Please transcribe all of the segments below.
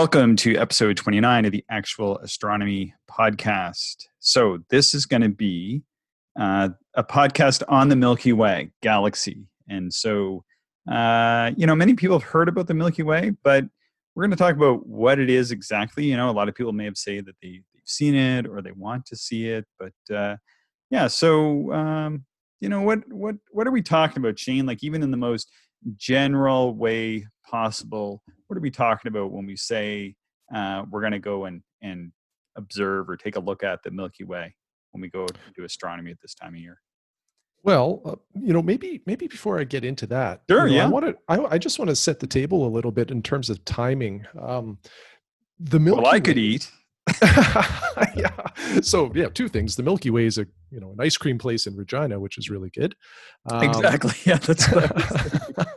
Welcome to episode 29 of the Actual Astronomy Podcast. So, this is going to be uh, a podcast on the Milky Way galaxy. And so, uh, you know, many people have heard about the Milky Way, but we're going to talk about what it is exactly. You know, a lot of people may have said that they, have seen it or they want to see it, but uh, yeah. So, um, you know, what what what are we talking about, Shane? Like, even in the most general way possible, what are we talking about when we say uh, we're going to go and and observe or take a look at the Milky Way when we go do astronomy at this time of year? Well, uh, you know, maybe maybe before I get into that, sure, you know, yeah. I want to. I, I, just want to set the table a little bit in terms of timing. Um, the Milky well, I Way, could eat. yeah. So yeah, two things. The Milky Way is a you know an ice cream place in Regina, which is really good. Um, exactly. Yeah, that's what.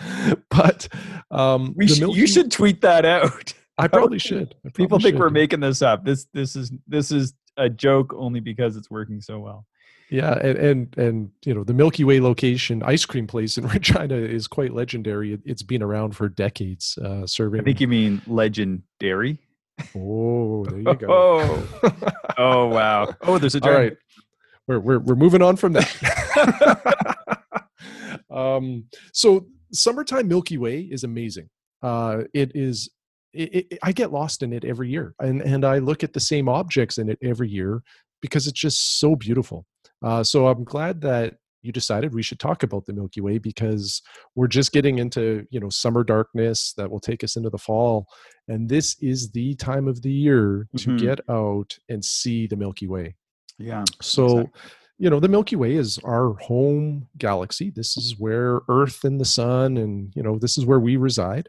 but um, we sh- Milky- you should tweet that out. I probably should. I probably People think should. we're making this up. This this is this is a joke only because it's working so well. Yeah, and and and you know the Milky Way location ice cream place in Regina is quite legendary. It, has been around for decades, uh, serving. I think you mean legendary. Oh, there you go. oh, oh wow. Oh, there's a All right, we're we're we're moving on from that. um, so summertime Milky Way is amazing. Uh, it is. It, it, I get lost in it every year, and and I look at the same objects in it every year because it's just so beautiful. Uh, so I'm glad that you decided we should talk about the Milky Way because we're just getting into you know summer darkness that will take us into the fall, and this is the time of the year to Mhm. get out and see the Milky Way. Yeah. So, exactly. you know, the Milky Way is our home galaxy. This is where Earth and the Sun, and you know, this is where we reside.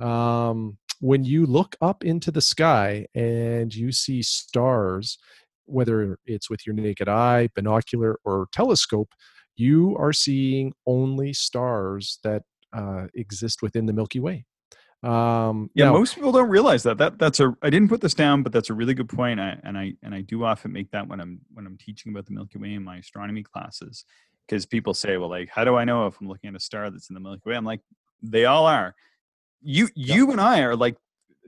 Um, when you look up into the sky and you see stars, whether it's with your naked eye, binocular, or telescope, you are seeing only stars that uh, exist within the Milky Way. Um, Yeah, now- most people don't realize that. That that's a. I didn't put this down, but that's a really good point. I, and I and I do often make that when I'm when I'm teaching about the Milky Way in my astronomy classes, because people say, "Well, like, how do I know if I'm looking at a star that's in the Milky Way?" I'm like, they all are. You you and I are like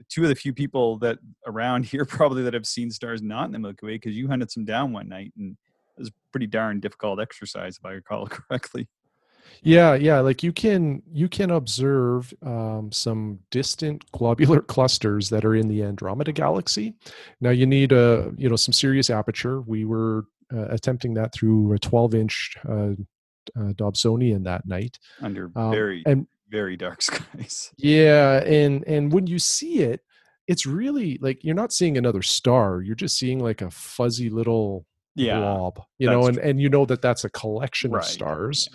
two of the few people that around here probably that have seen stars not in the Milky Way because you hunted some down one night and it was pretty darn difficult exercise if I recall correctly. Yeah, yeah. Like you can you can observe um, some distant globular clusters that are in the Andromeda galaxy. Now you need a you know some serious aperture. We were uh, attempting that through a 12 inch uh, uh, Dobsonian that night. Under Um, very and very dark skies. yeah, and and when you see it, it's really like you're not seeing another star. You're just seeing like a fuzzy little Yeah, blob you know and, and you know that that's a collection Right. of stars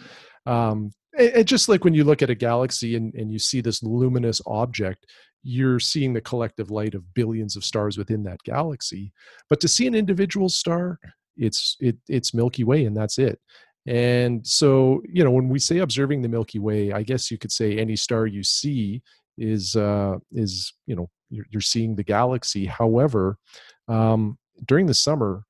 um and, and just like when you look at a galaxy and, and you see this luminous object you're seeing the collective light of billions of stars within that galaxy but to see an individual star it's it it's milky way and that's it. And so you know when we say observing the milky way i guess you could say any star you see is uh is you know you're, you're seeing the galaxy. However um during the summer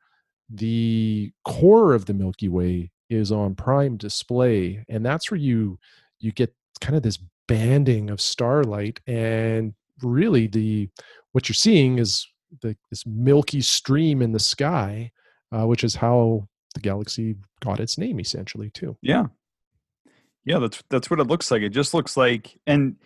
the core of the milky way is on prime display and that's where you you get kind of this banding of starlight and really the what you're seeing is the, this milky stream in the sky uh, which is how the galaxy got its name essentially too Yeah. Yeah, that's that's what it looks like. It just looks like and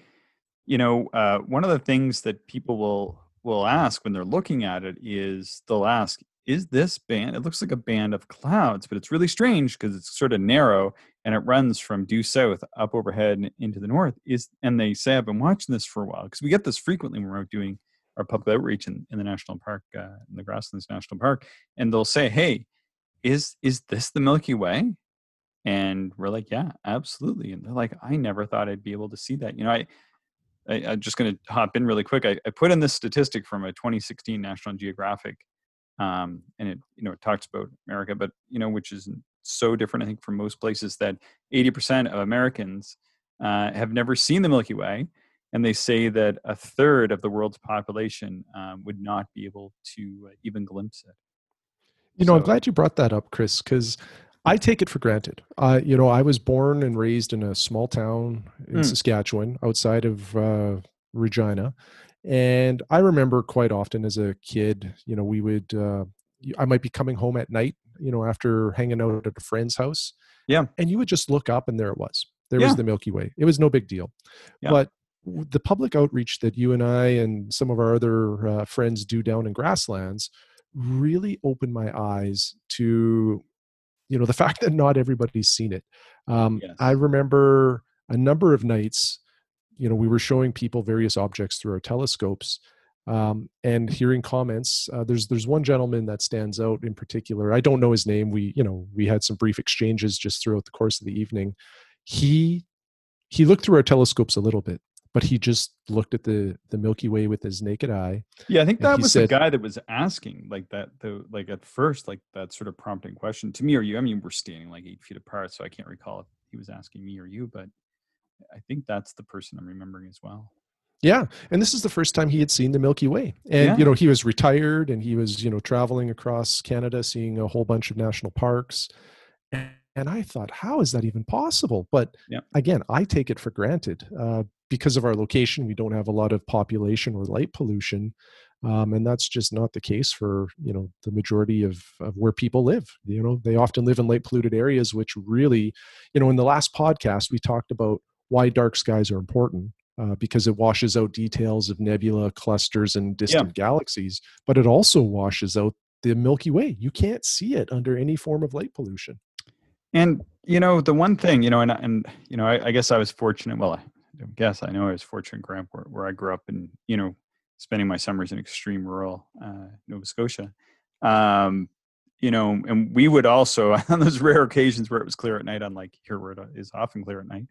you know, uh, one of the things that people will will ask when they're looking at it is they'll ask, is this band it looks like a band of clouds, but it's really strange because it's sort of narrow and it runs from due south up overhead into the north. Is and they say I've been watching this for a while because we get this frequently when we're doing our public outreach in, in the national park, uh, in the Grasslands National Park, and they'll say, "Hey, is is this the Milky Way?" And we're like, yeah, absolutely. And they're like, I never thought I'd be able to see that. You know, I, I I'm just going to hop in really quick. I, I put in this statistic from a 2016 National Geographic, um, and it you know it talks about America, but you know which is so different. I think from most places that 80% of Americans uh, have never seen the Milky Way, and they say that a third of the world's population um, would not be able to uh, even glimpse it. You know, I'm glad you brought that up, Chris, because I take it for granted. Uh, you know, I was born and raised in a small town in Mm. Saskatchewan, outside of uh, Regina. And I remember quite often as a kid, you know, we would, uh, I might be coming home at night, you know, after hanging out at a friend's house. Yeah. And you would just look up and there it was. There Yeah. was the Milky Way. It was no big deal. Yeah. But the public outreach that you and I and some of our other uh, friends do down in grasslands really opened my eyes to you know the fact that not everybody's seen it um, Yes. i remember a number of nights you know we were showing people various objects through our telescopes um, and hearing comments uh, there's there's one gentleman that stands out in particular i don't know his name we you know we had some brief exchanges just throughout the course of the evening he he looked through our telescopes a little bit but he just looked at the the milky way with his naked eye Yeah, I think that was the guy that was asking like that. The like at first, like that sort of prompting question to me or you. I mean, we're standing like eight feet apart, so I can't recall if he was asking me or you, but I think that's the person I'm remembering as well. Yeah, and this is the first time he had seen the Milky Way. And Yeah. you know, he was retired and he was, you know, traveling across Canada seeing a whole bunch of national parks. And, I thought, how is that even possible? But Yeah. again, I take it for granted. Uh, because of our location, we don't have a lot of population or light pollution. Um, and that's just not the case for you know the majority of, of where people live you know they often live in light polluted areas which really you know in the last podcast we talked about why dark skies are important uh, because it washes out details of nebula clusters and distant galaxies, but it also washes out the Milky Way. You can't see it under any form of light pollution. And you know, the one thing, you know, and and you know, I, I guess I was fortunate. Well, I guess I know I was fortunate, Grant, where, where I grew up, and you know, spending my summers in extreme rural uh, Nova Scotia. Um, you know, and we would also on those rare occasions where it was clear at night, unlike here where it is often clear at night,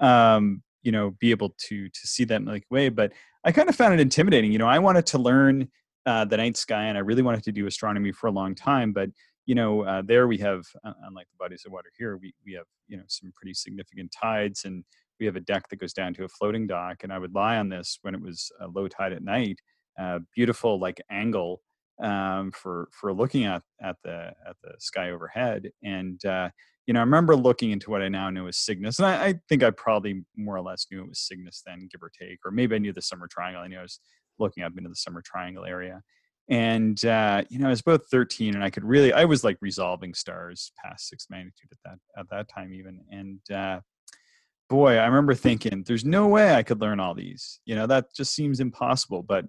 um, you know, be able to to see that Milky Way. But I kind of found it intimidating. You know, I wanted to learn uh, the night sky, and I really wanted to do astronomy for a long time, but you know, uh, there we have, uh, unlike the bodies of water here, we, we have, you know, some pretty significant tides and we have a deck that goes down to a floating dock. And I would lie on this when it was uh, low tide at night, uh, beautiful like angle um, for, for looking at, at the, at the sky overhead. And, uh, you know, I remember looking into what I now know as Cygnus. And I, I think I probably more or less knew it was Cygnus then, give or take, or maybe I knew the summer triangle. I knew I was looking up into the summer triangle area and uh, you know i was about 13 and i could really i was like resolving stars past six magnitude at that at that time even and uh, boy i remember thinking there's no way i could learn all these you know that just seems impossible but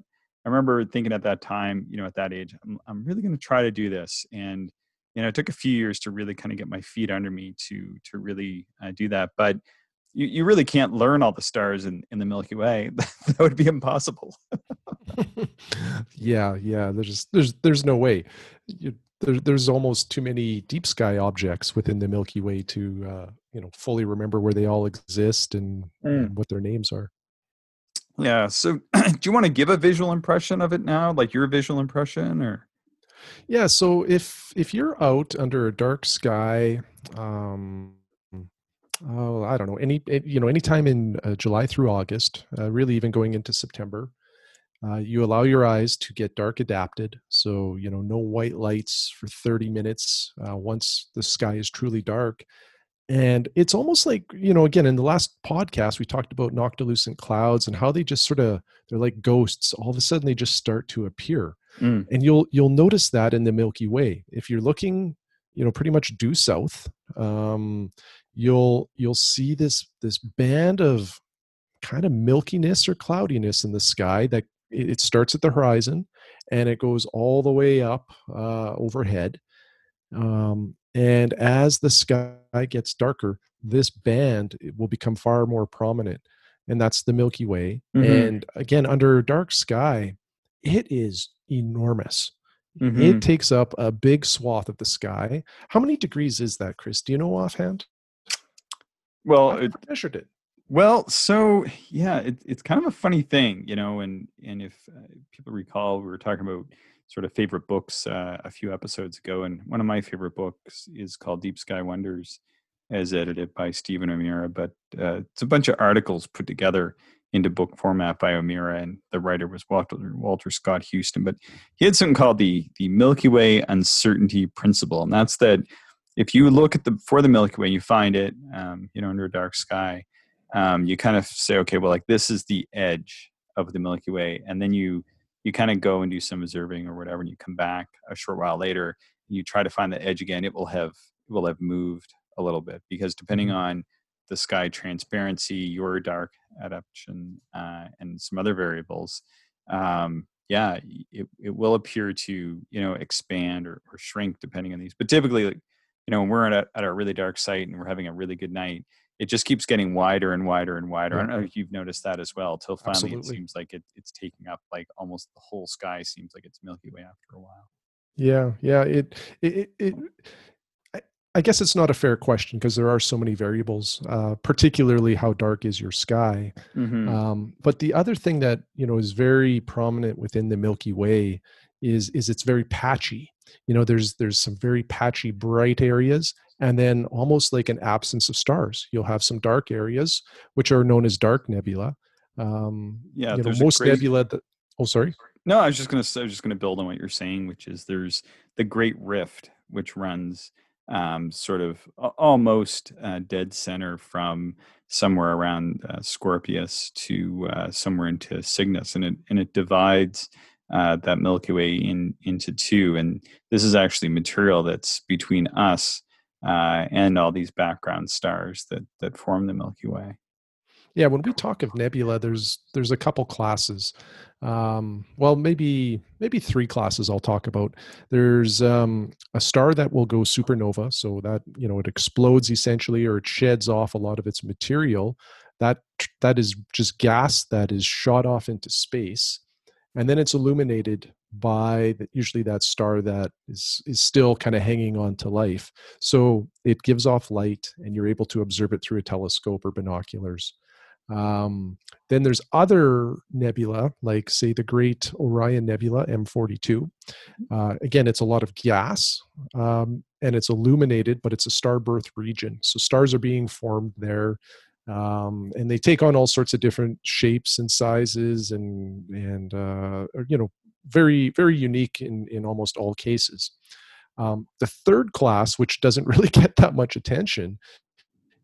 i remember thinking at that time you know at that age i'm, I'm really going to try to do this and you know it took a few years to really kind of get my feet under me to to really uh, do that but you, you really can't learn all the stars in, in the milky way that would be impossible yeah, yeah. There's there's there's no way. You, there, there's almost too many deep sky objects within the Milky Way to uh, you know fully remember where they all exist and, Mm. and what their names are. Yeah. So, do you want to give a visual impression of it now, like your visual impression, or? Yeah. So if if you're out under a dark sky, um, oh, I don't know, any eh, you know, anytime in uh, July through August, uh, really even going into September, uh, you allow your eyes to get dark adapted. So you know, no white lights for 30 minutes uh, once the sky is truly dark. And it's almost like, you know, again, in the last podcast, we talked about noctilucent clouds and how they just sort of, they're like ghosts. All of a sudden, they just start to appear Mm. and you'll you'll notice that in the milky way if you're looking you know pretty much due south um you'll you'll see this this band of kind of milkiness or cloudiness in the sky that it it starts at the horizon and it goes all the way up uh, overhead um, and as the sky gets darker this band will become far more prominent and that's the milky way. Mhm. and again under a dark sky it is enormous. Mhm. it takes up a big swath of the sky. How many degrees is that chris? Do you know offhand? Well, i it, measured it well, so yeah, it, it's kind of a funny thing, you know, and and if uh, people recall, we were talking about sort of favorite books uh, a few episodes ago, and one of my favorite books is called Deep Sky Wonders, as edited by Stephen O'Meara. But uh, it's a bunch of articles put together into book format by O'Meara, and the writer was Walter, Walter Scott Houston. But he had something called the the Milky Way uncertainty principle, and that's that if you look at the for the Milky Way, you find it, um, you know, under a dark sky. Um, you kind of say, okay, well, like this is the edge of the Milky Way, and then you you kind of go and do some observing or whatever, and you come back a short while later, and you try to find the edge again. It will have it will have moved a little bit because depending Mm-hmm. on the sky transparency, your dark adaptation, uh, and some other variables, um, yeah, it, it will appear to you know expand or, or shrink depending on these. But typically, like you know, when we're at a, at a really dark site and we're having a really good night, it just keeps getting wider and wider and wider. I don't know if you've noticed that as well. Till finally, Absolutely. it seems like it, it's taking up like almost the whole sky. Seems like it's Milky Way after a while. Yeah, yeah. It, it, it, it I, I guess it's not a fair question because there are so many variables, uh, particularly how dark is your sky. Mm-hmm. Um, but the other thing that you know is very prominent within the Milky Way is is it's very patchy. You know, there's there's some very patchy bright areas, and then almost like an absence of stars. You'll have some dark areas, which are known as dark nebula. Um, Yeah, you know, most great- nebula. That, oh, sorry. No, I was just gonna I was just gonna build on what you're saying, which is there's the Great Rift, which runs um, sort of almost uh, dead center from somewhere around uh, Scorpius to uh, somewhere into Cygnus, and it and it divides uh, that Milky Way in into two. And this is actually material that's between us uh, and all these background stars that that form the Milky Way. Yeah, when we talk of nebula, there's there's a couple classes. Um, well, maybe maybe three classes I'll talk about. There's um, a star that will go supernova, so that you know it explodes essentially, or it sheds off a lot of its material. That that is just gas that is shot off into space, and then it's illuminated by the, usually that star that is is still kind of hanging on to life. So it gives off light, and you're able to observe it through a telescope or binoculars. Um, then there's other nebula, like say the Great Orion Nebula M42. Uh, again, it's a lot of gas um, and it's illuminated, but it's a star birth region. So stars are being formed there, um, and they take on all sorts of different shapes and sizes, and and uh, are, you know very very unique in in almost all cases. Um, the third class, which doesn't really get that much attention,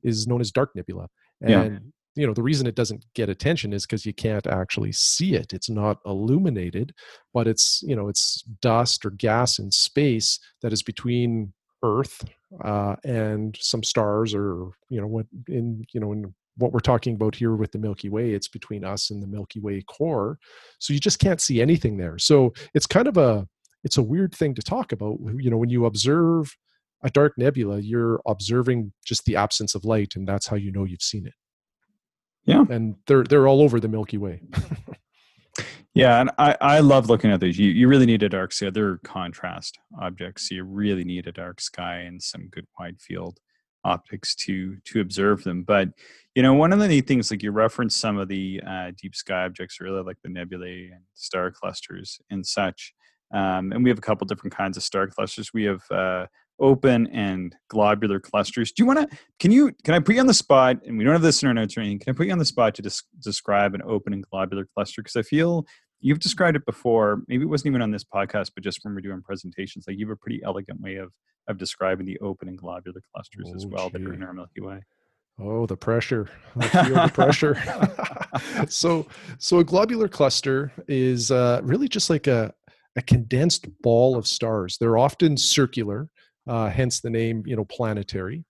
is known as dark nebula. And Yeah. you know the reason it doesn't get attention is because you can't actually see it. It's not illuminated, but it's you know it's dust or gas in space that is between Earth uh, and some stars, or you know what in you know in what we're talking about here with the Milky Way. It's between us and the Milky Way core, so you just can't see anything there. So it's kind of a it's a weird thing to talk about. You know when you observe a dark nebula, you're observing just the absence of light, and that's how you know you've seen it. Yeah. and they're they're all over the Milky Way. Yeah, and I, I love looking at these. You you really need a dark sky. They're contrast objects. So you really need a dark sky and some good wide field optics to to observe them. But you know, one of the neat things, like you referenced some of the uh, deep sky objects earlier, like the nebulae and star clusters and such. Um, and we have a couple different kinds of star clusters. We have uh, open and globular clusters. Do you want to? Can you? Can I put you on the spot? And we don't have this in our notes or anything. Can I put you on the spot to des- describe an open and globular cluster? Because I feel you've described it before. Maybe it wasn't even on this podcast, but just when we're doing presentations, like you have a pretty elegant way of of describing the open and globular clusters as Oh, well that are in our Milky Way. Oh, the pressure! I feel the pressure. so, so a globular cluster is uh, really just like a a condensed ball of stars. They're often circular, uh, hence the name, you know, planetary,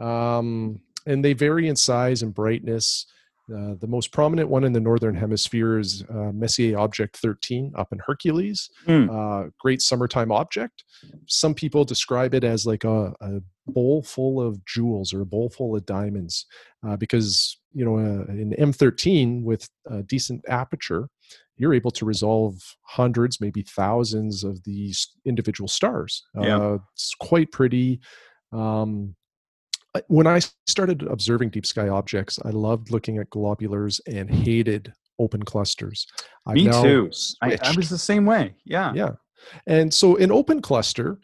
um, and they vary in size and brightness. Uh, the most prominent one in the northern hemisphere is uh, Messier Object 13 up in Hercules. Hmm. Uh, great summertime object. Some people describe it as like a, a bowl full of jewels or a bowl full of diamonds uh, because you know uh, an M13 with a decent aperture, you're able to resolve hundreds, maybe thousands of these individual stars. Yeah. Uh, it's quite pretty. Um, when I started observing deep sky objects, I loved looking at globulars and hated open clusters. I've Me too. I, I was the same way. Yeah. yeah and so an open cluster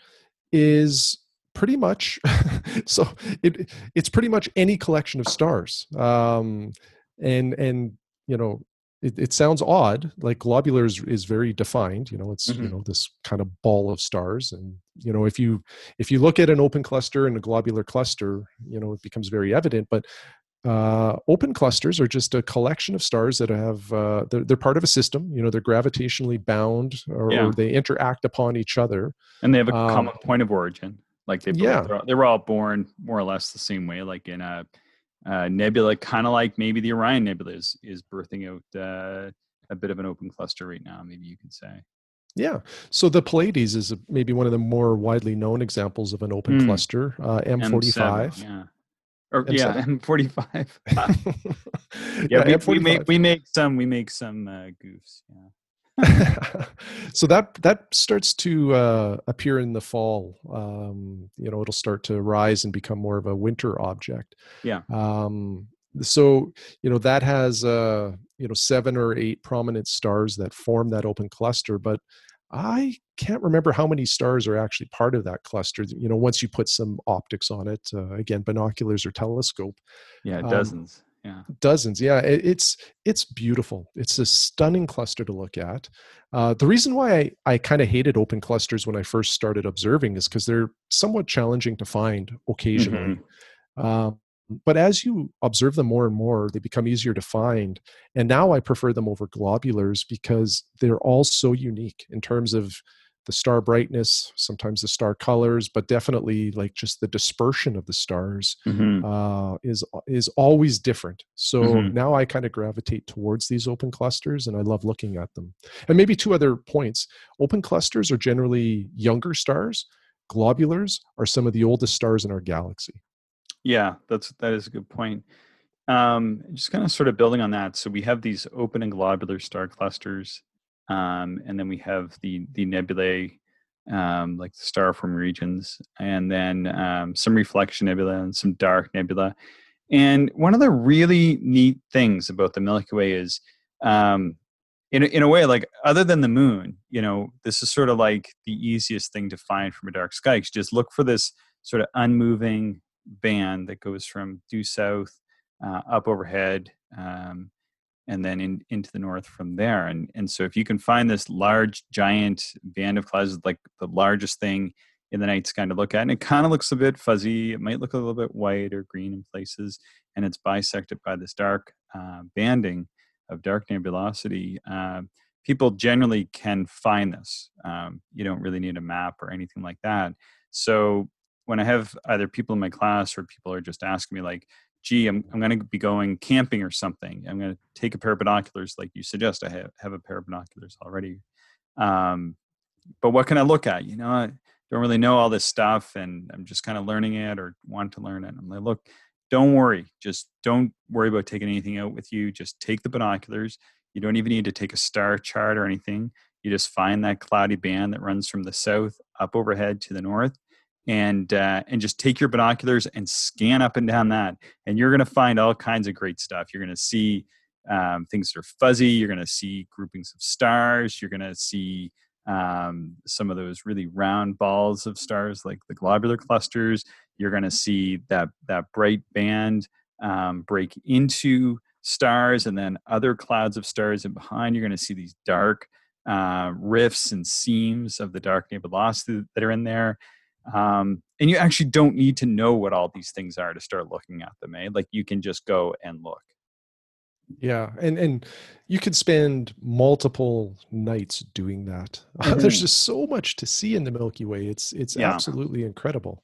is pretty much so it it's pretty much any collection of stars um and and you know it, it sounds odd like globular is, is very defined you know it's you Mhm. know this kind of ball of stars and you know if you if you look at an open cluster and a globular cluster you know it becomes very evident but uh, open clusters are just a collection of stars that have uh, they're, they're, part of a system. You know, they're gravitationally bound, or, yeah. or they interact upon each other, and they have a um, common point of origin. Like they, yeah, they're, they were all born more or less the same way. Like in a, a nebula, kind of like maybe the Orion Nebula is is birthing out uh, a bit of an open cluster right now. Maybe you could say. Yeah. So the Pleiades is maybe one of the more widely known examples of an open mm. cluster. Uh, M45. M7, yeah. Or M7. yeah, M45. yeah, yeah we, M45. we, make we make some we make some uh, goofs. Yeah. so that that starts to uh, appear in the fall. Um, you know, it'll start to rise and become more of a winter object. Yeah. Um, so you know that has uh, you know seven or eight prominent stars that form that open cluster, but I can't remember how many stars are actually part of that cluster. You know, once you put some optics on it, uh, again, binoculars or telescope. Yeah, um, dozens. Um, yeah, dozens. Yeah, it, it's it's beautiful. It's a stunning cluster to look at. Uh, the reason why I, I kind of hated open clusters when I first started observing is because they're somewhat challenging to find occasionally. Mm-hmm. Um, but as you observe them more and more, they become easier to find. And now I prefer them over globulars because they're all so unique in terms of the star brightness, sometimes the star colors, but definitely like just the dispersion of the stars mm-hmm. uh, is is always different. So mm-hmm. now I kind of gravitate towards these open clusters, and I love looking at them. And maybe two other points: open clusters are generally younger stars. Globulars are some of the oldest stars in our galaxy. Yeah, that's that is a good point. Um, just kind of sort of building on that. So we have these open and globular star clusters, um, and then we have the the nebulae, um, like the starform regions, and then um, some reflection nebula and some dark nebula. And one of the really neat things about the Milky Way is, um, in in a way, like other than the moon, you know, this is sort of like the easiest thing to find from a dark sky. just look for this sort of unmoving band that goes from due south uh, up overhead um, and then in, into the north from there. And, and so if you can find this large, giant band of clouds, like the largest thing in the night sky to look at, and it kind of looks a bit fuzzy. It might look a little bit white or green in places, and it's bisected by this dark uh, banding of dark nebulosity. Uh, people generally can find this. Um, you don't really need a map or anything like that. So when I have either people in my class or people are just asking me like, gee, I'm, I'm going to be going camping or something. I'm going to take a pair of binoculars like you suggest. I have, have a pair of binoculars already. Um, but what can I look at? You know, I don't really know all this stuff and I'm just kind of learning it or want to learn it. I'm like, look, don't worry. Just don't worry about taking anything out with you. Just take the binoculars. You don't even need to take a star chart or anything. You just find that cloudy band that runs from the south up overhead to the north and uh, and just take your binoculars and scan up and down that, and you're going to find all kinds of great stuff. You're going to see um, things that are fuzzy. You're going to see groupings of stars. You're going to see um, some of those really round balls of stars, like the globular clusters. You're going to see that that bright band um, break into stars, and then other clouds of stars. And behind, you're going to see these dark uh, rifts and seams of the dark nebulosity that are in there um, and you actually don't need to know what all these things are to start looking at them eh? like you can just go and look yeah and and you could spend multiple nights doing that mm-hmm. there's just so much to see in the milky way it's it's yeah. absolutely incredible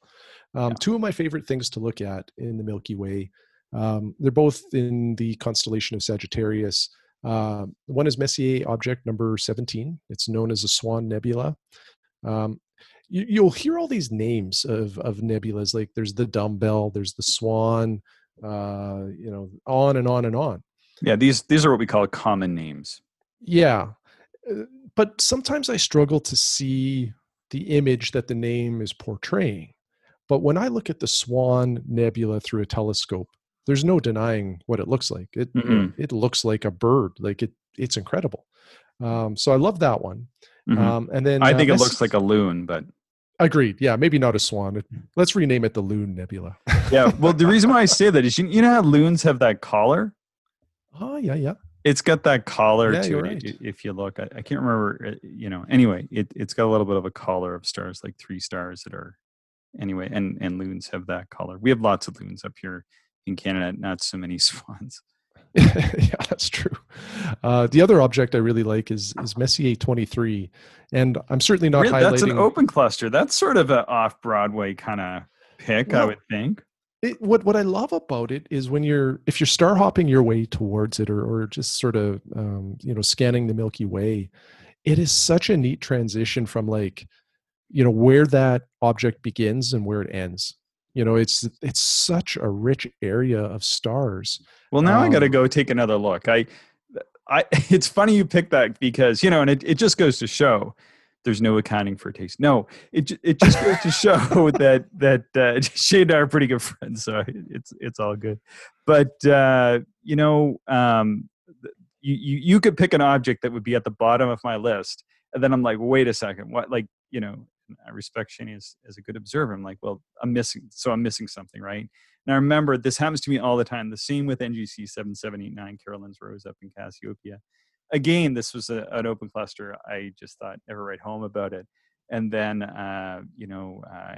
um, yeah. two of my favorite things to look at in the milky way um, they're both in the constellation of sagittarius uh, one is messier object number 17 it's known as the swan nebula um, you, will hear all these names of of nebulas like there's the dumbbell there's the swan uh you know on and on and on. Yeah these these are what we call common names. Yeah uh, but sometimes i struggle to see the image that the name is portraying. But when i look at the swan nebula through a telescope there's no denying what it looks like. It mm it looks like a bird like it it's incredible. Um so i love that one. Mm-hmm. Um, and then I think uh, it looks like a loon, but agreed. Yeah, maybe not a swan. Let's rename it the Loon Nebula. yeah. Well, the reason why I say that is you, you know how loons have that collar. Oh yeah, yeah. It's got that collar yeah, to it. Right. If you look, I, I, can't remember. Uh, you know. Anyway, it it's got a little bit of a collar of stars, like three stars that are. Anyway, and and loons have that collar. We have lots of loons up here in Canada, not so many swans. yeah, that's true. Uh, the other object I really like is is Messier 23, and I'm certainly not Really? highlighting. That's an open cluster. That's sort of an off Broadway kind of pick, I would think. it, what what I love about it is when you're if you're star hopping your way towards it or or just sort of um, you know scanning the Milky Way, it is such a neat transition from like you know where that object begins and where it ends. You know, it's it's such a rich area of stars. Well, now I got to Um, go take another look. I, I, it's funny you picked that because you know, and it, it just goes to show there's no accounting for taste. No, it it just goes to show that that uh, Shay and I are pretty good friends, so it's it's all good. But uh, you know, um, you, you you could pick an object that would be at the bottom of my list, and then I'm like, wait a second, what? Like, you know, I respect Shane as as a good observer. I'm like, well, I'm missing, so I'm missing something, right? And I remember this happens to me all the time. The same with NGC 7789 Caroline's Rose up in Cassiopeia. Again, this was a, an open cluster. I just thought never write home about it. And then, uh, you know, uh,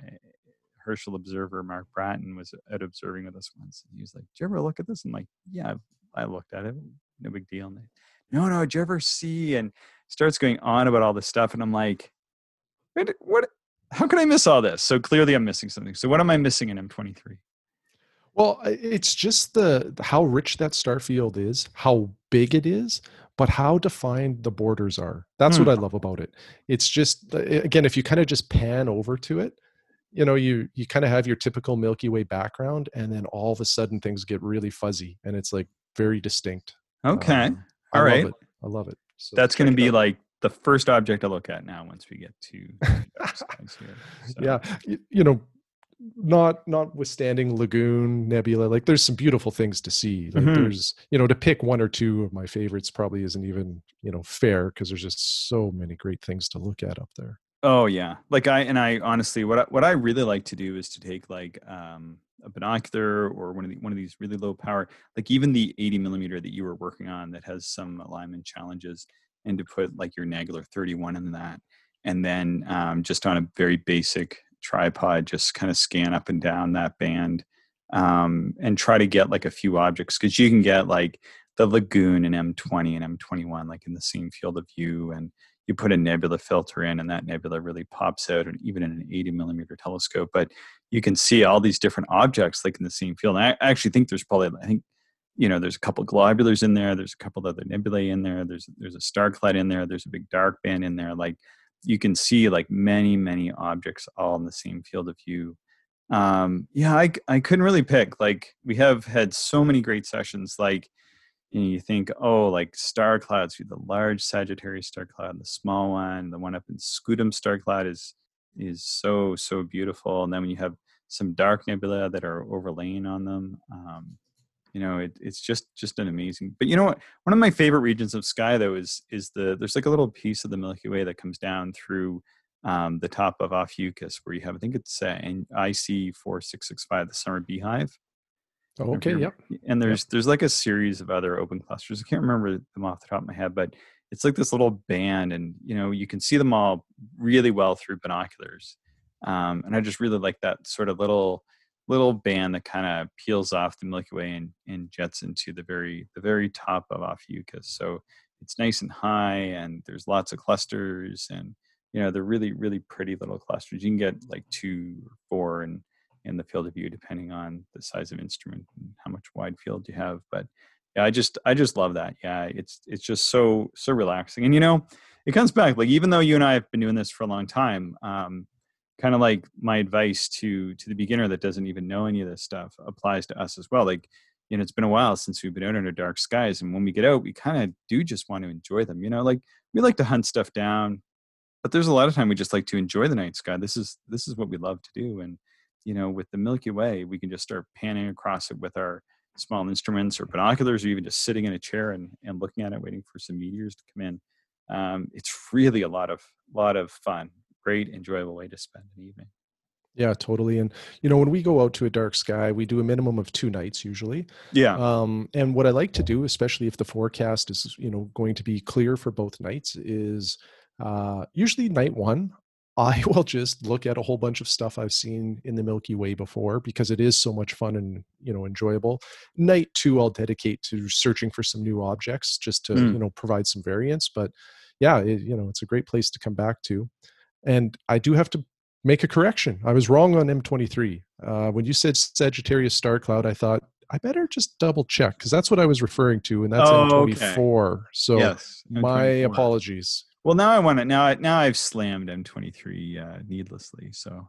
Herschel observer Mark Bratton was out observing with us once. And he was like, Did you ever look at this? I'm like, Yeah, I looked at it. No big deal. And they, no, no, did you ever see? And starts going on about all this stuff. And I'm like, Wait, what? How can I miss all this? So clearly I'm missing something. So what am I missing in M23? Well, it's just the how rich that star field is, how big it is, but how defined the borders are. That's Hmm. what I love about it. It's just again, if you kind of just pan over to it, you know, you you kind of have your typical Milky Way background, and then all of a sudden things get really fuzzy, and it's like very distinct. Okay. Um, I all love right. it. I love it. So That's going to be like the first object I look at now once we get to here. So, yeah y- you know not notwithstanding lagoon nebula like there's some beautiful things to see like Mhm. there's you know to pick one or two of my favorites probably isn't even you know fair because there's just so many great things to look at up there Oh yeah. Like I and I honestly what I, what I really like to do is to take like um a binocular or one of the, one of these really low power like even the 80 millimeter that you were working on that has some alignment challenges and to put like your Nagler 31 in that and then um, just on a very basic tripod just kind of scan up and down that band um, and try to get like a few objects because you can get like the lagoon and M20 and M21 like in the same field of view and you put a nebula filter in and that nebula really pops out and even in an 80 millimeter telescope but you can see all these different objects like in the same field and I actually think there's probably i think you know there's a couple globulars in there there's a couple other nebulae in there there's there's a star cloud in there there's a big dark band in there like you can see like many many objects all in the same field of view um yeah I I couldn't really pick like we have had so many great sessions like you, know, you think, oh, like star clouds, the large Sagittarius star cloud, the small one, the one up in Scutum star cloud is is so so beautiful. And then when you have some dark nebula that are overlaying on them, um, you know, it, it's just just an amazing. But you know what? One of my favorite regions of sky though is is the there's like a little piece of the Milky Way that comes down through um, the top of Ophiuchus, where you have I think it's uh, IC four six six five, the summer beehive oh, okay yep And there's there's like a series of other open clusters. I can't remember them off the top of my head, but it's like this little band, and you know you can see them all really well through binoculars. Um, and I just really like that sort of little little band that kind of peels off the Milky Way and, and jets into the very the very top of Ophiuchus. So it's nice and high, and there's lots of clusters, and you know they're really really pretty little clusters. You can get like two or four, and in the field of view depending on the size of instrument and how much wide field you have but yeah i just i just love that yeah it's it's just so so relaxing and you know it comes back like even though you and i have been doing this for a long time um kind of like my advice to to the beginner that doesn't even know any of this stuff applies to us as well like you know it's been a while since we've been out under dark skies and when we get out we kind of do just want to enjoy them you know like we like to hunt stuff down but there's a lot of time we just like to enjoy the night sky this is this is what we love to do and you know, with the Milky Way, we can just start panning across it with our small instruments or binoculars, or even just sitting in a chair and, and looking at it, waiting for some meteors to come in. Um, it's really a lot of lot of fun. Great, enjoyable way to spend an evening. yeah totally and you know when we go out to a dark sky we do a minimum of two nights usually Yeah, um, and what i like to do especially if the forecast is you know going to be clear for both nights is uh, usually night one I will just look at a whole bunch of stuff I've seen in the Milky Way before because it is so much fun and you know enjoyable. Night two, I'll dedicate to searching for some new objects just to mm. you know provide some variance. But yeah, it, you know it's a great place to come back to. And I do have to make a correction. I was wrong on M23. Uh, when you said Sagittarius star cloud, I thought I better just double check because that's what I was referring to, and that's oh, M24. Okay. So yes, M24. my apologies. Well, now I want to. Now, I, now I've slammed M23 uh, needlessly. So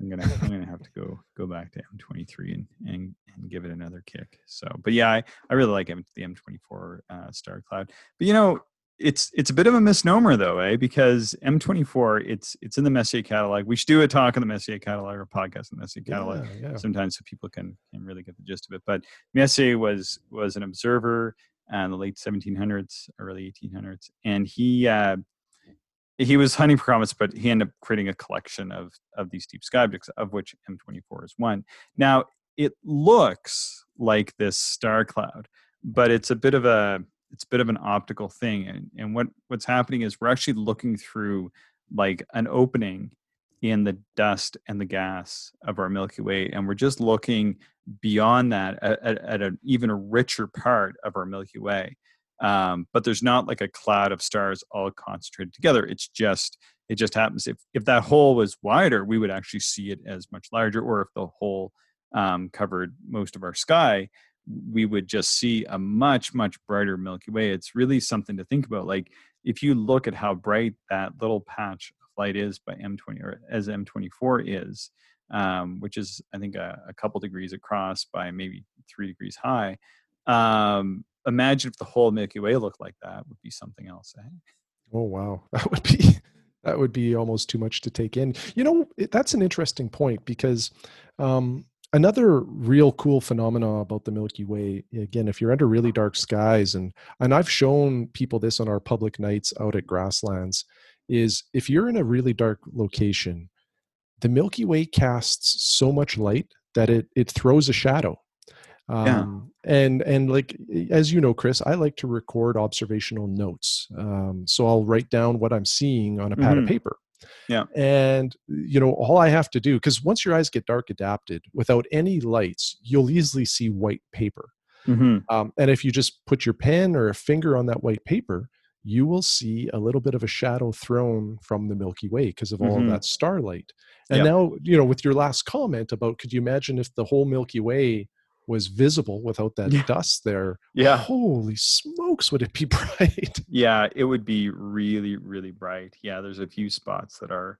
I'm gonna I'm gonna have to go go back to M23 and and, and give it another kick. So, but yeah, I, I really like M, the M24 uh, Star Cloud. But you know, it's it's a bit of a misnomer though, eh? Because M24, it's it's in the Messier catalog. We should do a talk on the Messier catalog or podcast on the Messier catalog yeah, yeah. sometimes so people can can really get the gist of it. But Messier was was an observer in the late 1700s, early 1800s, and he uh, he was hunting for comets, but he ended up creating a collection of of these deep sky objects, of which M24 is one. Now it looks like this star cloud, but it's a bit of a it's a bit of an optical thing, and and what what's happening is we're actually looking through like an opening in the dust and the gas of our Milky Way, and we're just looking beyond that at, at, at an even richer part of our Milky Way um, but there's not like a cloud of stars all concentrated together. It's just it just happens. If if that hole was wider we would actually see it as much larger or if the hole um, covered most of our sky we would just see a much much brighter milky way it's really something to think about like if you look at how bright that little patch of light is by m20 or as m24 is um, which is i think a, a couple degrees across by maybe three degrees high um, imagine if the whole Milky Way looked like that would be something else. Eh? Oh wow, that would be that would be almost too much to take in. You know, it, that's an interesting point because um, another real cool phenomena about the Milky Way. Again, if you're under really dark skies, and and I've shown people this on our public nights out at grasslands, is if you're in a really dark location, the Milky Way casts so much light that it it throws a shadow um, yeah. and and like as you know chris i like to record observational notes um, so i'll write down what i'm seeing on a pad mm-hmm. of paper yeah and you know all i have to do because once your eyes get dark adapted without any lights you'll easily see white paper mm-hmm. um, and if you just put your pen or a finger on that white paper you will see a little bit of a shadow thrown from the Milky Way because of all mm-hmm. of that starlight. And yep. now, you know, with your last comment about could you imagine if the whole Milky Way was visible without that yeah. dust there. Yeah. Holy smokes, would it be bright? Yeah, it would be really, really bright. Yeah, there's a few spots that are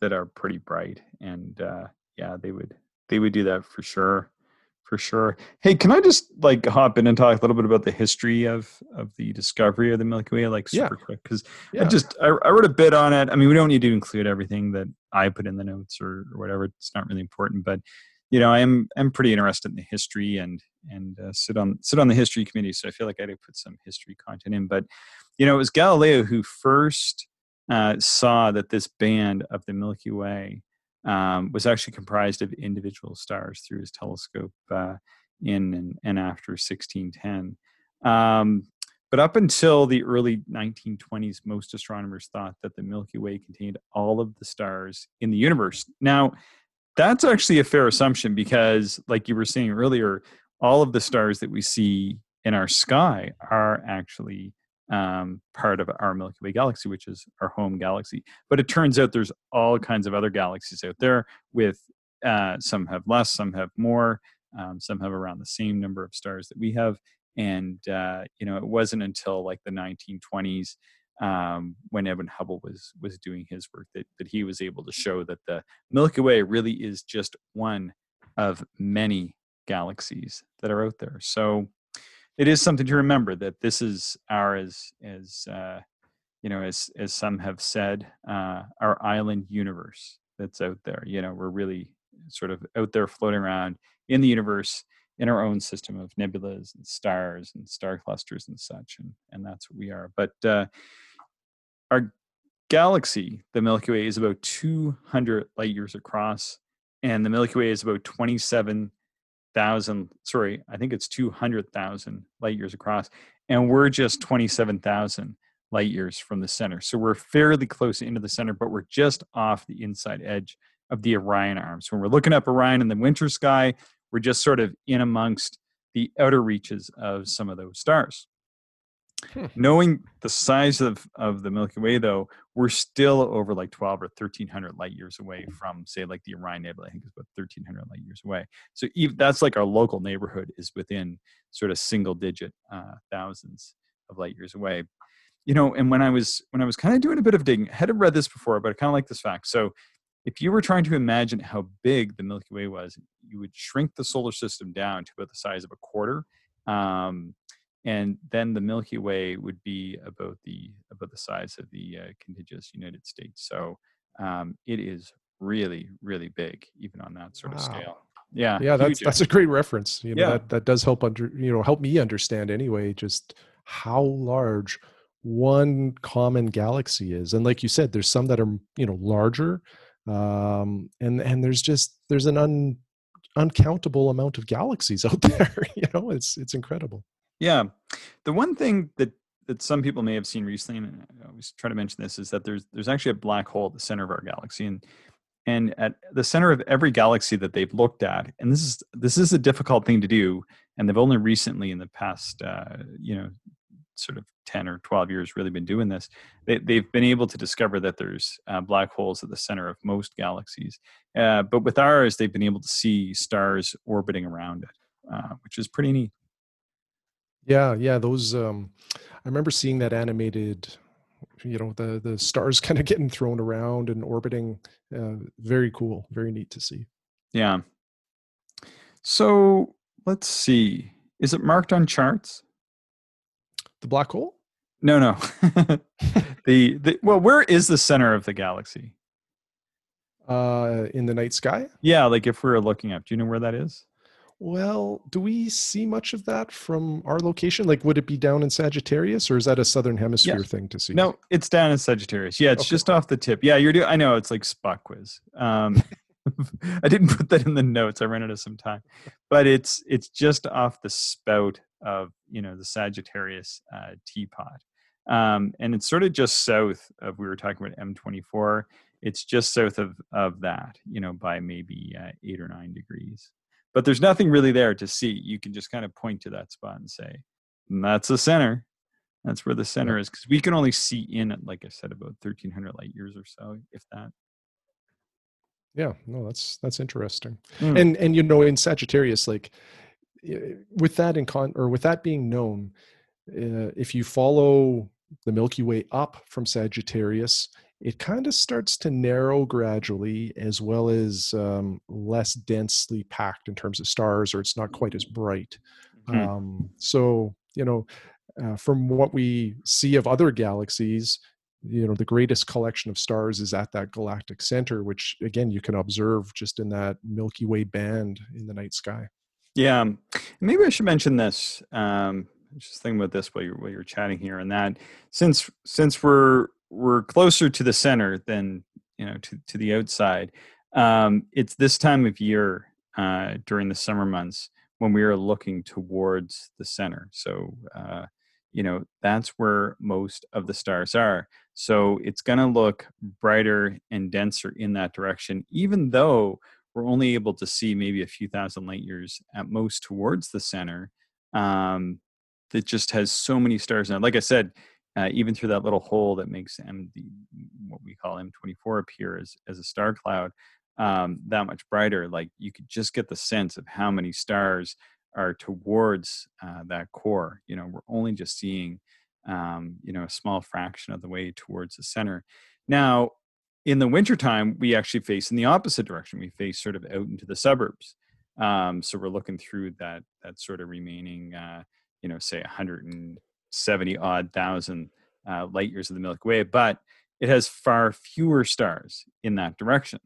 that are pretty bright. And uh yeah, they would they would do that for sure. For sure. Hey, can I just like hop in and talk a little bit about the history of of the discovery of the Milky Way, like super yeah. quick? Because yeah. I just I, I wrote a bit on it. I mean, we don't need to include everything that I put in the notes or, or whatever. It's not really important, but you know, I'm I'm pretty interested in the history and and uh, sit on sit on the history committee, so I feel like I did put some history content in. But you know, it was Galileo who first uh, saw that this band of the Milky Way um, was actually comprised of individual stars through his telescope uh, in and, and, after 1610. Um, but up until the early 1920s, most astronomers thought that the Milky Way contained all of the stars in the universe. Now, that's actually a fair assumption because, like you were saying earlier, all of the stars that we see in our sky are actually um, part of our Milky Way galaxy, which is our home galaxy. But it turns out there's all kinds of other galaxies out there with uh, some have less, some have more, um, some have around the same number of stars that we have. And uh, you know, it wasn't until like the 1920s um, when Edwin Hubble was was doing his work that that he was able to show that the Milky Way really is just one of many galaxies that are out there. So it is something to remember that this is our as as uh, you know as as some have said uh, our island universe that's out there. You know we're really sort of out there floating around in the universe in our own system of nebulas and stars and star clusters and such and and that's what we are but uh, our galaxy the milky way is about 200 light years across and the milky way is about 27,000 sorry i think it's 200,000 light years across and we're just 27,000 light years from the center. So we're fairly close into the center, but we're just off the inside edge of the Orion arms. When we're looking up Orion in the winter sky, we're just sort of in amongst the outer reaches of some of those stars. Hmm. Knowing the size of, of the Milky Way, though, we're still over like 12 or 1300 light years away from, say, like the Orion Nebula. I think is about 1300 light years away. So even, that's like our local neighborhood is within sort of single digit uh, thousands of light years away. You know, and when I was when I was kind of doing a bit of digging, I hadn't read this before, but I kind of like this fact. So if you were trying to imagine how big the Milky Way was, you would shrink the solar system down to about the size of a quarter. Um, and then the Milky Way would be about the about the size of the uh, contiguous United States. So um, it is really really big, even on that sort wow. of scale. Yeah, yeah, that's that's a great reference. You know, yeah. that that does help under you know help me understand anyway just how large one common galaxy is. And like you said, there's some that are you know larger, um, and and there's just there's an un uncountable amount of galaxies out there. you know, it's it's incredible. Yeah, the one thing that that some people may have seen recently, and I always try to mention this, is that there's there's actually a black hole at the center of our galaxy, and and at the center of every galaxy that they've looked at, and this is this is a difficult thing to do, and they've only recently, in the past, uh, you know, sort of 10 or 12 years really been doing this they, they've been able to discover that there's uh, black holes at the center of most galaxies uh, but with ours they've been able to see stars orbiting around it uh, which is pretty neat yeah, yeah, those um I remember seeing that animated you know the the stars kind of getting thrown around and orbiting uh, very cool very neat to see. Yeah. So let's see is it marked on charts? The black hole? No no. The, the well where is the center of the galaxy? Uh in the night sky? Yeah like if we were looking up do you know where that is well, do we see much of that from our location? Like, would it be down in Sagittarius, or is that a Southern Hemisphere thing to see? No, it's down in Sagittarius. Yeah, it's okay. just off the tip. Yeah, you're doing. I know it's like spot quiz. Um, I didn't put that in the notes. I ran out of some time, but it's it's just off the spout of you know the Sagittarius uh, teapot, um, and it's sort of just south of we were talking about M24. It's just south of of that, you know, by maybe uh, eight or nine degrees but there's nothing really there to see. You can just kind of point to that spot and say, and that's the center. That's where the center is because we can only see in it, like I said, about 1300 light years or so, if that. Yeah, no, that's that's interesting. Mm. And and you know, in Sagittarius, like with that in con or with that being known, uh, if you follow the Milky Way up from Sagittarius, it kind of starts to narrow gradually as well as um, less densely packed in terms of stars or it's not quite as bright. Mm-hmm. um, so you know uh, from what we see of other galaxies you know the greatest collection of stars is at that galactic center which again you can observe just in that milky way band in the night sky. Yeah maybe i should mention this um just thinking about this while you're while you're chatting here and that since since we're we're closer to the center than you know to, to the outside. Um, it's this time of year uh, during the summer months when we are looking towards the center. So uh, you know that's where most of the stars are. So it's going to look brighter and denser in that direction even though we're only able to see maybe a few thousand light years at most towards the center. Um, that just has so many stars in it. Like i said uh, even through that little hole that makes M, what we call M24 appear as, as a star cloud, um, that much brighter. Like you could just get the sense of how many stars are towards uh, that core. You know, we're only just seeing, um, you know, a small fraction of the way towards the center. Now, in the wintertime, we actually face in the opposite direction. We face sort of out into the suburbs. Um, so we're looking through that that sort of remaining, uh, you know, say 100 and 70 odd thousand uh, light years of the Milky Way, but it has far fewer stars in that direction.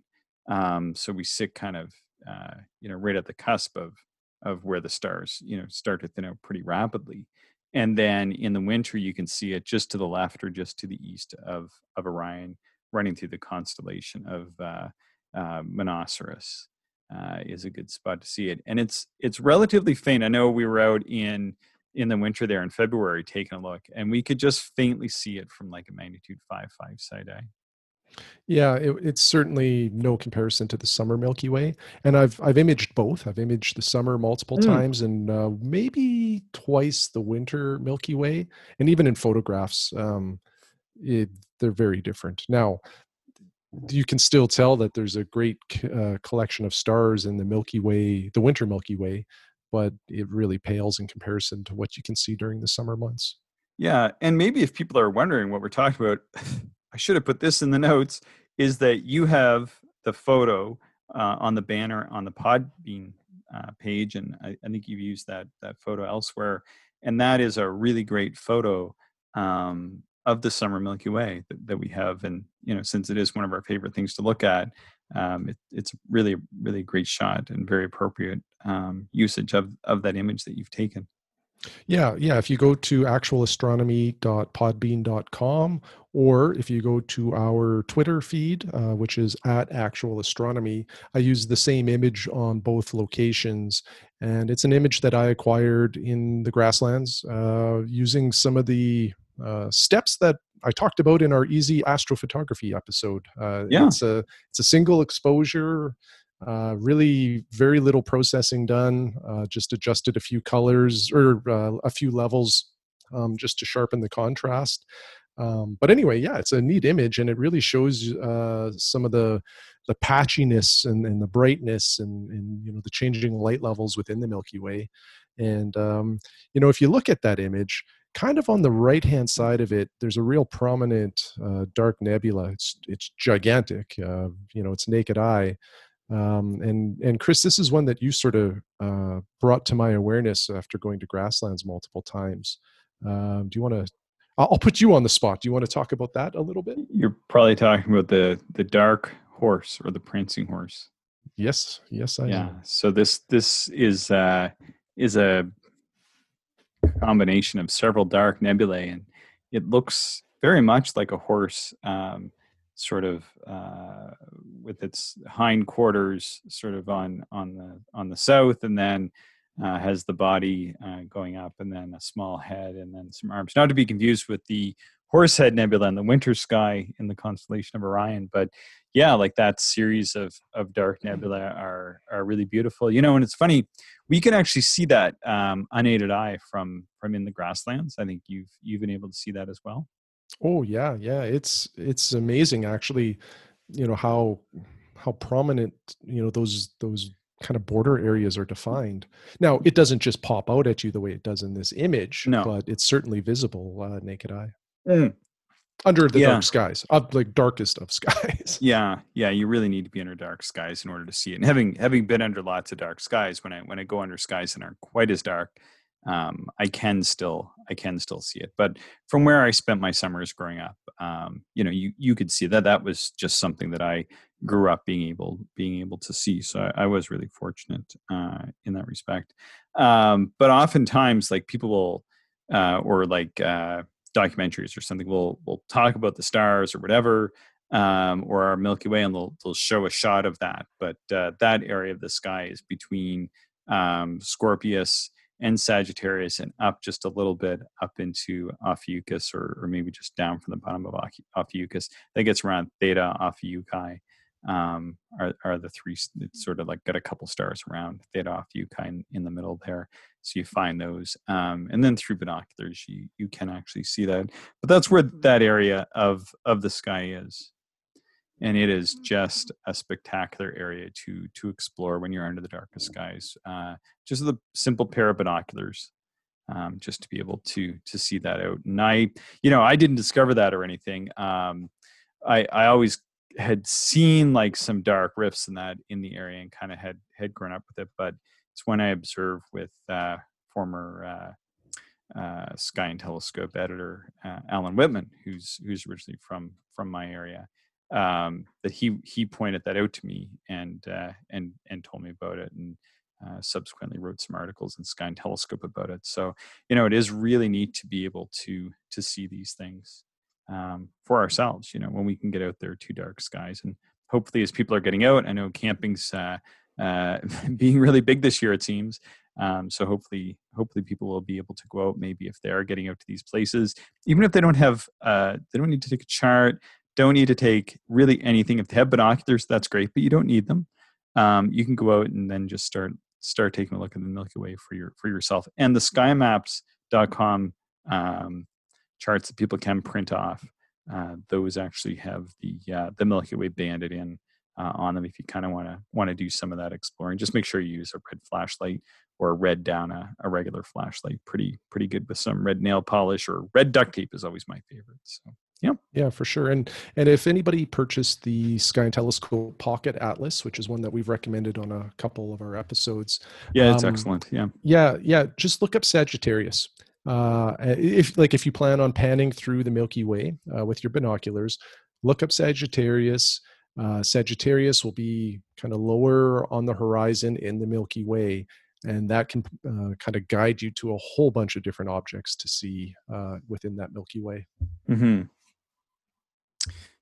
Um, so we sit kind of, uh, you know, right at the cusp of of where the stars, you know, start to thin out pretty rapidly. And then in the winter, you can see it just to the left or just to the east of of Orion, running through the constellation of uh, uh, Monoceros. Uh, is a good spot to see it, and it's it's relatively faint. I know we were out in in the winter there in February taking a look, and we could just faintly see it from like a magnitude five five side eye. Yeah, it, it's certainly no comparison to the summer Milky Way, and I've I've imaged both. I've imaged the summer multiple mm. times, and uh, maybe twice the winter Milky Way, and even in photographs, um, it, they're very different. Now, you can still tell that there's a great uh, collection of stars in the Milky Way, the winter Milky Way, but it really pales in comparison to what you can see during the summer months. Yeah, and maybe if people are wondering what we're talking about, I should have put this in the notes. Is that you have the photo uh, on the banner on the Podbean uh, page, and I, I, think you've used that that photo elsewhere, and that is a really great photo um, of the summer Milky Way that, that, we have, and you know, since it is one of our favorite things to look at, um, it, it's really really great shot and very appropriate um, usage of of that image that you've taken. Yeah, yeah. If you go to actualastronomy.podbean.com, or if you go to our Twitter feed, uh, which is at Actual Astronomy, I use the same image on both locations. And it's an image that I acquired in the grasslands uh, using some of the uh, steps that I talked about in our easy astrophotography episode. Uh, yeah. It's a, it's a single exposure uh, really, very little processing done. Uh, just adjusted a few colors or uh, a few levels um, just to sharpen the contrast. Um, but anyway, yeah, it's a neat image, and it really shows uh, some of the the patchiness and, and the brightness and, and, you know the changing light levels within the Milky Way. And um, you know, if you look at that image, kind of on the right hand side of it, there's a real prominent uh, dark nebula. It's it's gigantic. Uh, you know, it's naked eye. Um, and and Chris, this is one that you sort of uh, brought to my awareness after going to grasslands multiple times. Um, do you want to? I'll put you on the spot. Do you want to talk about that a little bit? You're probably talking about the the dark horse or the prancing horse. Yes, yes, I yeah. Am. So this this is uh, is a combination of several dark nebulae, and it looks very much like a horse. Um, sort of uh, with its hindquarters sort of on on the on the south, and then uh, has the body uh, going up, and then a small head, and then some arms. Not to be confused with the Horsehead Nebula in the winter sky in the constellation of Orion, but yeah, like that series of of dark nebula are are really beautiful. You know, and it's funny, we can actually see that um, unaided eye from from in the grasslands. I think you've you've been able to see that as well. Oh yeah, yeah. It's it's amazing actually, you know, how how prominent, you know, those those kind of border areas are defined. Now, it doesn't just pop out at you the way it does in this image, no. but it's certainly visible uh, naked eye. Mm. Under the yeah. dark skies, up like darkest of skies. Yeah, yeah, you really need to be under dark skies in order to see it. And having having been under lots of dark skies, when I when I go under skies that aren't quite as dark, um, I can still I can still see it. But from where I spent my summers growing up, um, you know, you you could see that that was just something that I grew up being able being able to see. So I, I was really fortunate uh, in that respect. Um, but oftentimes, like people will uh, or like uh, documentaries or something will will talk about the stars or whatever. Um, or our Milky Way, and they'll, they'll show a shot of that. But uh, that area of the sky is between um, Scorpius and Sagittarius and up just a little bit up into Ophiuchus or, or maybe just down from the bottom of Ophiuchus. That gets around Theta Ophiuchi um, are, are the three, it's sort of like got a couple stars around Theta Ophiuchi in, in the middle there. So you find those. Um, and then through binoculars, you, you can actually see that. But that's where that area of, of the sky is and it is just a spectacular area to to explore when you're under the darkest skies. Uh, just the simple pair of binoculars, um, just to be able to to see that out. And I, you know, I didn't discover that or anything. Um, I I always had seen like some dark rifts in that in the area and kind of had had grown up with it, but it's when I observed with uh, former. Uh, uh, Sky and Telescope editor uh, Alan Whitman, who's who's originally from from my area, um, that he he pointed that out to me and uh, and and told me about it and uh, subsequently wrote some articles in Sky and Telescope about it. So you know it is really neat to be able to to see these things um, for ourselves. You know when we can get out there to dark skies and hopefully as people are getting out, I know camping's uh, uh being really big this year. It seems Um, so hopefully, hopefully people will be able to go out. Maybe if they are getting out to these places, even if they don't have, uh, they don't need to take a chart, don't need to take really anything. If they have binoculars, that's great, but you don't need them. Um, you can go out and then just start start taking a look at the Milky Way for your for yourself. And the SkyMaps.com um, charts that people can print off. Uh, those actually have the uh, the Milky Way banded in uh, on them. If you kind of want to want to do some of that exploring, just make sure you use a red flashlight or a red down a, a regular flashlight. Pretty pretty good with some red nail polish or red duct tape is always my favorite. So yeah, yeah, for sure. And and if anybody purchased the Sky and Telescope Pocket Atlas, which is one that we've recommended on a couple of our episodes, yeah, it's um, excellent. Yeah, yeah, yeah. Just look up Sagittarius. Uh, if like if you plan on panning through the Milky Way uh, with your binoculars, look up Sagittarius. Uh, Sagittarius will be kind of lower on the horizon in the Milky Way, and that can uh, kind of guide you to a whole bunch of different objects to see uh, within that Milky Way. Mm-hmm.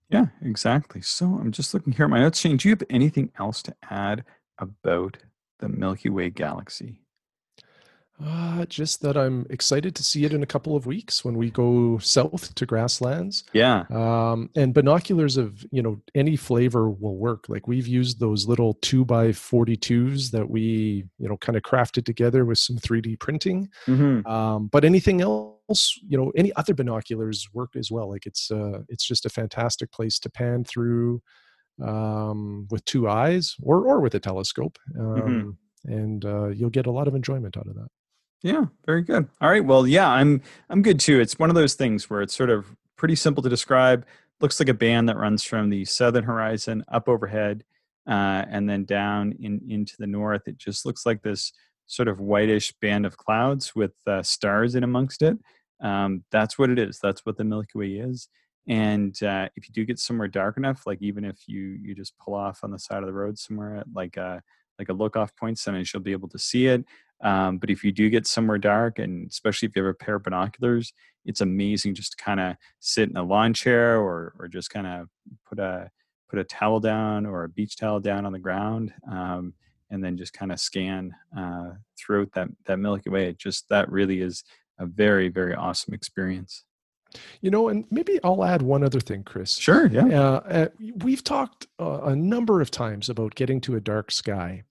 Yeah, exactly. So I'm just looking here at my notes. Shane, do you have anything else to add about the Milky Way galaxy? Uh, just that I'm excited to see it in a couple of weeks when we go south to grasslands. Yeah. Um, and binoculars of you know any flavor will work. Like we've used those little two by forty twos that we you know kind of crafted together with some 3D printing. Mm-hmm. Um, but anything else, you know, any other binoculars work as well. Like it's uh, it's just a fantastic place to pan through um, with two eyes or or with a telescope. Mm-hmm. Um, mm-hmm and uh, you'll get a lot of enjoyment out of that. Yeah, very good. All right. Well, yeah, I'm I'm good too. It's one of those things where it's sort of pretty simple to describe. Looks like a band that runs from the southern horizon up overhead, uh, and then down in into the north. It just looks like this sort of whitish band of clouds with uh, stars in amongst it. Um, that's what it is. That's what the Milky Way is. And uh, if you do get somewhere dark enough, like even if you you just pull off on the side of the road somewhere at like a like a look off point, sometimes you'll be able to see it. Um, but if you do get somewhere dark, and especially if you have a pair of binoculars, it's amazing just to kind of sit in a lawn chair or or just kind of put a put a towel down or a beach towel down on the ground, um, and then just kind of scan uh, throughout that that Milky Way. It just that really is a very very awesome experience. You know, and maybe I'll add one other thing, Chris. Sure. Yeah. Uh, uh, we've talked uh, a number of times about getting to a dark sky.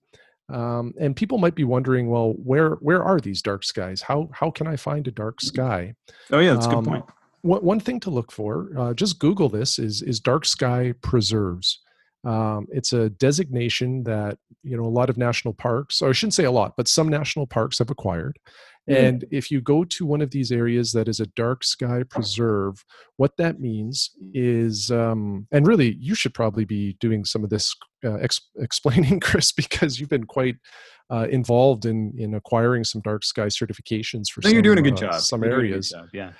Um, and people might be wondering, well, where where are these dark skies? How how can I find a dark sky? Oh yeah, that's a um, good point. One, one thing to look for, uh, just Google this, is is dark sky preserves. Um, it's a designation that you know a lot of national parks, or I shouldn't say a lot, but some national parks have acquired. Mm-hmm. And if you go to one of these areas that is a dark sky preserve, what that means is, um, and really, you should probably be doing some of this uh, ex- explaining, Chris, because you've been quite uh, involved in in acquiring some dark sky certifications for. No, some, you're doing a good uh, job. Some areas, job, yeah.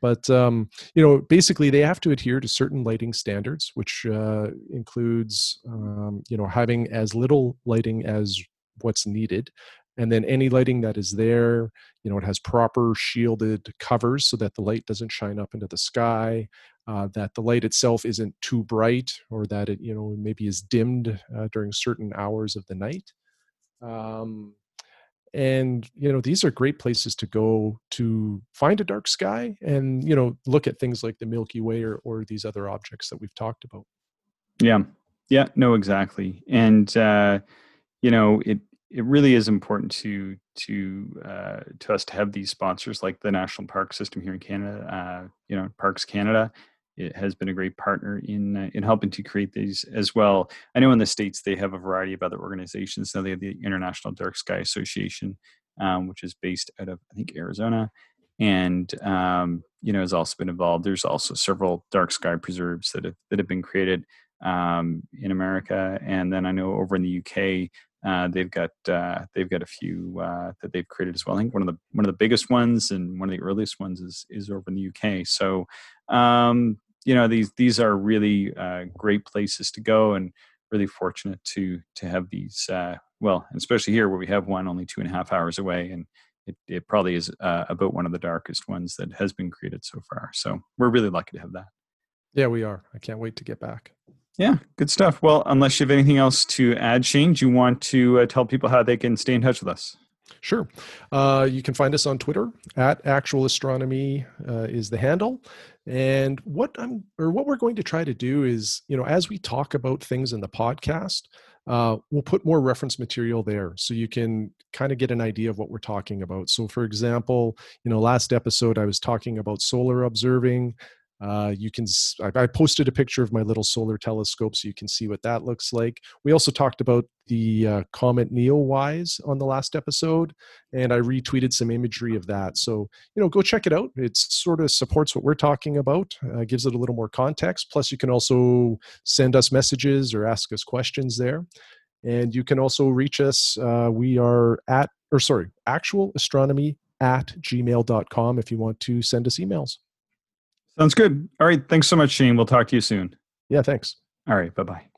But um, you know, basically, they have to adhere to certain lighting standards, which uh, includes um, you know having as little lighting as what's needed and then any lighting that is there you know it has proper shielded covers so that the light doesn't shine up into the sky uh, that the light itself isn't too bright or that it you know maybe is dimmed uh, during certain hours of the night. Um, and you know these are great places to go to find a dark sky and you know look at things like the milky way or, or these other objects that we've talked about yeah yeah no exactly and uh you know it it really is important to to uh, to us to have these sponsors like the National Park System here in Canada. Uh, you know, Parks Canada. It has been a great partner in uh, in helping to create these as well. I know in the states they have a variety of other organizations. Now they have the International Dark Sky Association, um, which is based out of I think Arizona, and um, you know has also been involved. There's also several dark sky preserves that have that have been created um, in America, and then I know over in the UK uh, they've got uh, they've got a few uh, that they've created as well. I think one of the one of the biggest ones and one of the earliest ones is is over in the UK. So um, you know these these are really uh, great places to go and really fortunate to to have these. Uh, well, especially here where we have one only two and a half hours away, and it, it probably is uh, about one of the darkest ones that has been created so far. So we're really lucky to have that. Yeah, we are. I can't wait to get back. Yeah, good stuff. Well, unless you have anything else to add, Shane, do you want to uh, tell people how they can stay in touch with us? Sure. Uh, you can find us on Twitter at Actual Astronomy uh, is the handle. And what I'm or what we're going to try to do is, you know, as we talk about things in the podcast, uh, we'll put more reference material there so you can kind of get an idea of what we're talking about. So, for example, you know, last episode I was talking about solar observing. Uh, you can, I, posted a picture of my little solar telescope so you can see what that looks like. We also talked about the uh, Comet Neowise on the last episode, and I retweeted some imagery of that. So, you know, go check it out. It sort of supports what we're talking about, uh, gives it a little more context. Plus, you can also send us messages or ask us questions there. And you can also reach us. Uh, we are at, or sorry, actual astronomy at gmail.com if you want to send us emails. Sounds good. All right. Thanks so much, Shane. We'll talk to you soon. Yeah, thanks. All right. Bye bye.